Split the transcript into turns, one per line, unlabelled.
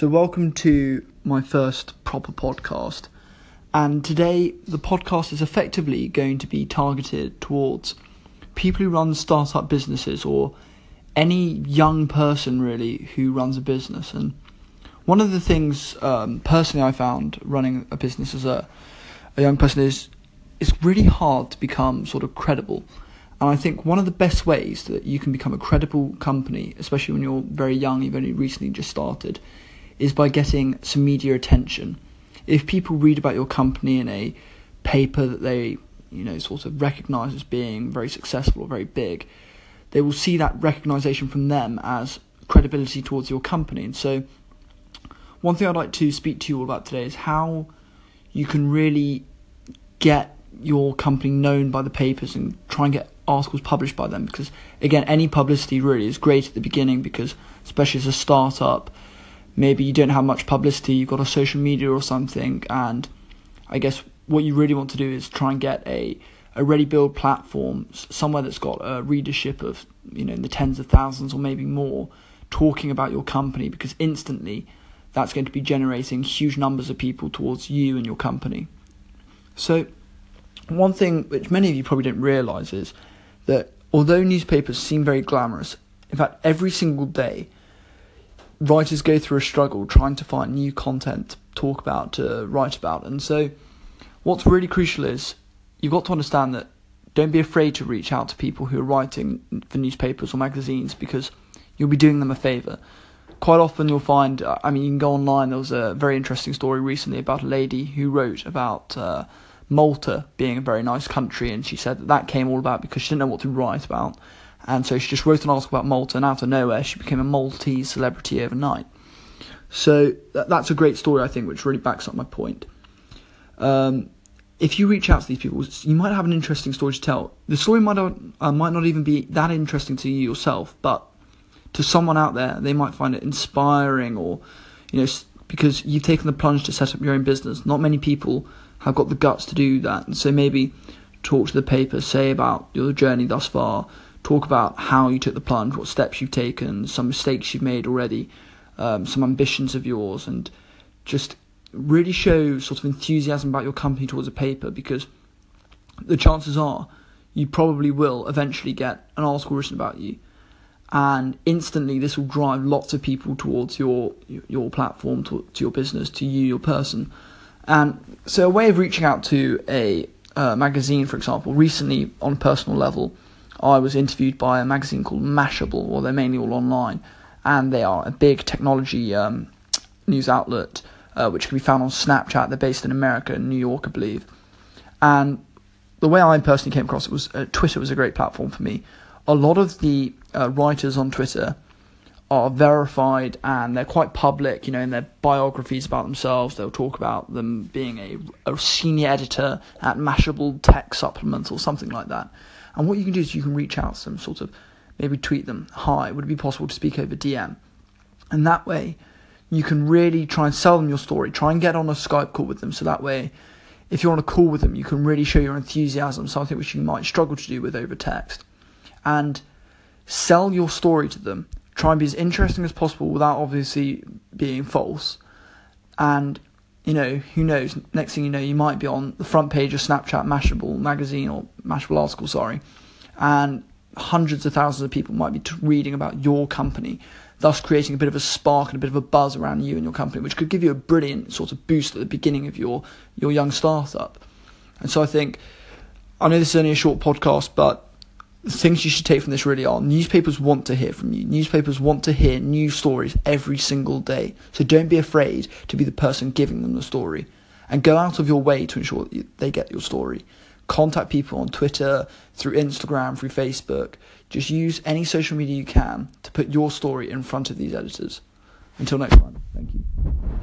So, welcome to my first proper podcast. And today, the podcast is effectively going to be targeted towards people who run startup businesses or any young person really who runs a business. And one of the things um, personally I found running a business as a, a young person is it's really hard to become sort of credible. And I think one of the best ways that you can become a credible company, especially when you're very young, you've only recently just started, is by getting some media attention. If people read about your company in a paper that they, you know, sort of recognise as being very successful or very big, they will see that recognition from them as credibility towards your company. And so, one thing I'd like to speak to you all about today is how you can really get your company known by the papers and try and get articles published by them because again any publicity really is great at the beginning because especially as a startup maybe you don't have much publicity you've got a social media or something and i guess what you really want to do is try and get a a ready build platform somewhere that's got a readership of you know in the tens of thousands or maybe more talking about your company because instantly that's going to be generating huge numbers of people towards you and your company. So one thing which many of you probably don't realize is that although newspapers seem very glamorous, in fact, every single day, writers go through a struggle trying to find new content to talk about, to write about. And so, what's really crucial is you've got to understand that don't be afraid to reach out to people who are writing for newspapers or magazines because you'll be doing them a favour. Quite often, you'll find, I mean, you can go online. There was a very interesting story recently about a lady who wrote about. Uh, Malta being a very nice country, and she said that that came all about because she didn't know what to write about, and so she just wrote an article about Malta, and out of nowhere she became a Maltese celebrity overnight. So that, that's a great story, I think, which really backs up my point. Um, if you reach out to these people, you might have an interesting story to tell. The story might not, uh, might not even be that interesting to you yourself, but to someone out there, they might find it inspiring, or you know, because you've taken the plunge to set up your own business. Not many people have got the guts to do that. And so maybe talk to the paper, say about your journey thus far, talk about how you took the plunge, what steps you've taken, some mistakes you've made already, um, some ambitions of yours, and just really show sort of enthusiasm about your company towards a paper because the chances are you probably will eventually get an article written about you. And instantly this will drive lots of people towards your your platform to, to your business to you your person. And so, a way of reaching out to a uh, magazine, for example, recently on a personal level, I was interviewed by a magazine called Mashable, or they're mainly all online, and they are a big technology um, news outlet uh, which can be found on Snapchat. They're based in America, in New York, I believe. And the way I personally came across it was uh, Twitter was a great platform for me. A lot of the uh, writers on Twitter are verified and they're quite public, you know, in their biographies about themselves. They'll talk about them being a, a senior editor at Mashable Tech Supplements or something like that. And what you can do is you can reach out them, sort of maybe tweet them, Hi, would it be possible to speak over DM? And that way, you can really try and sell them your story. Try and get on a Skype call with them so that way, if you're on a call with them, you can really show your enthusiasm, something which you might struggle to do with over text. And sell your story to them try and be as interesting as possible without obviously being false. And you know, who knows? Next thing you know, you might be on the front page of Snapchat Mashable magazine or Mashable article, sorry, and hundreds of thousands of people might be t- reading about your company, thus creating a bit of a spark and a bit of a buzz around you and your company, which could give you a brilliant sort of boost at the beginning of your your young startup. And so I think, I know this is only a short podcast, but things you should take from this really are newspapers want to hear from you. Newspapers want to hear new stories every single day. So don't be afraid to be the person giving them the story. And go out of your way to ensure that they get your story. Contact people on Twitter, through Instagram, through Facebook. Just use any social media you can to put your story in front of these editors. Until next time, thank you.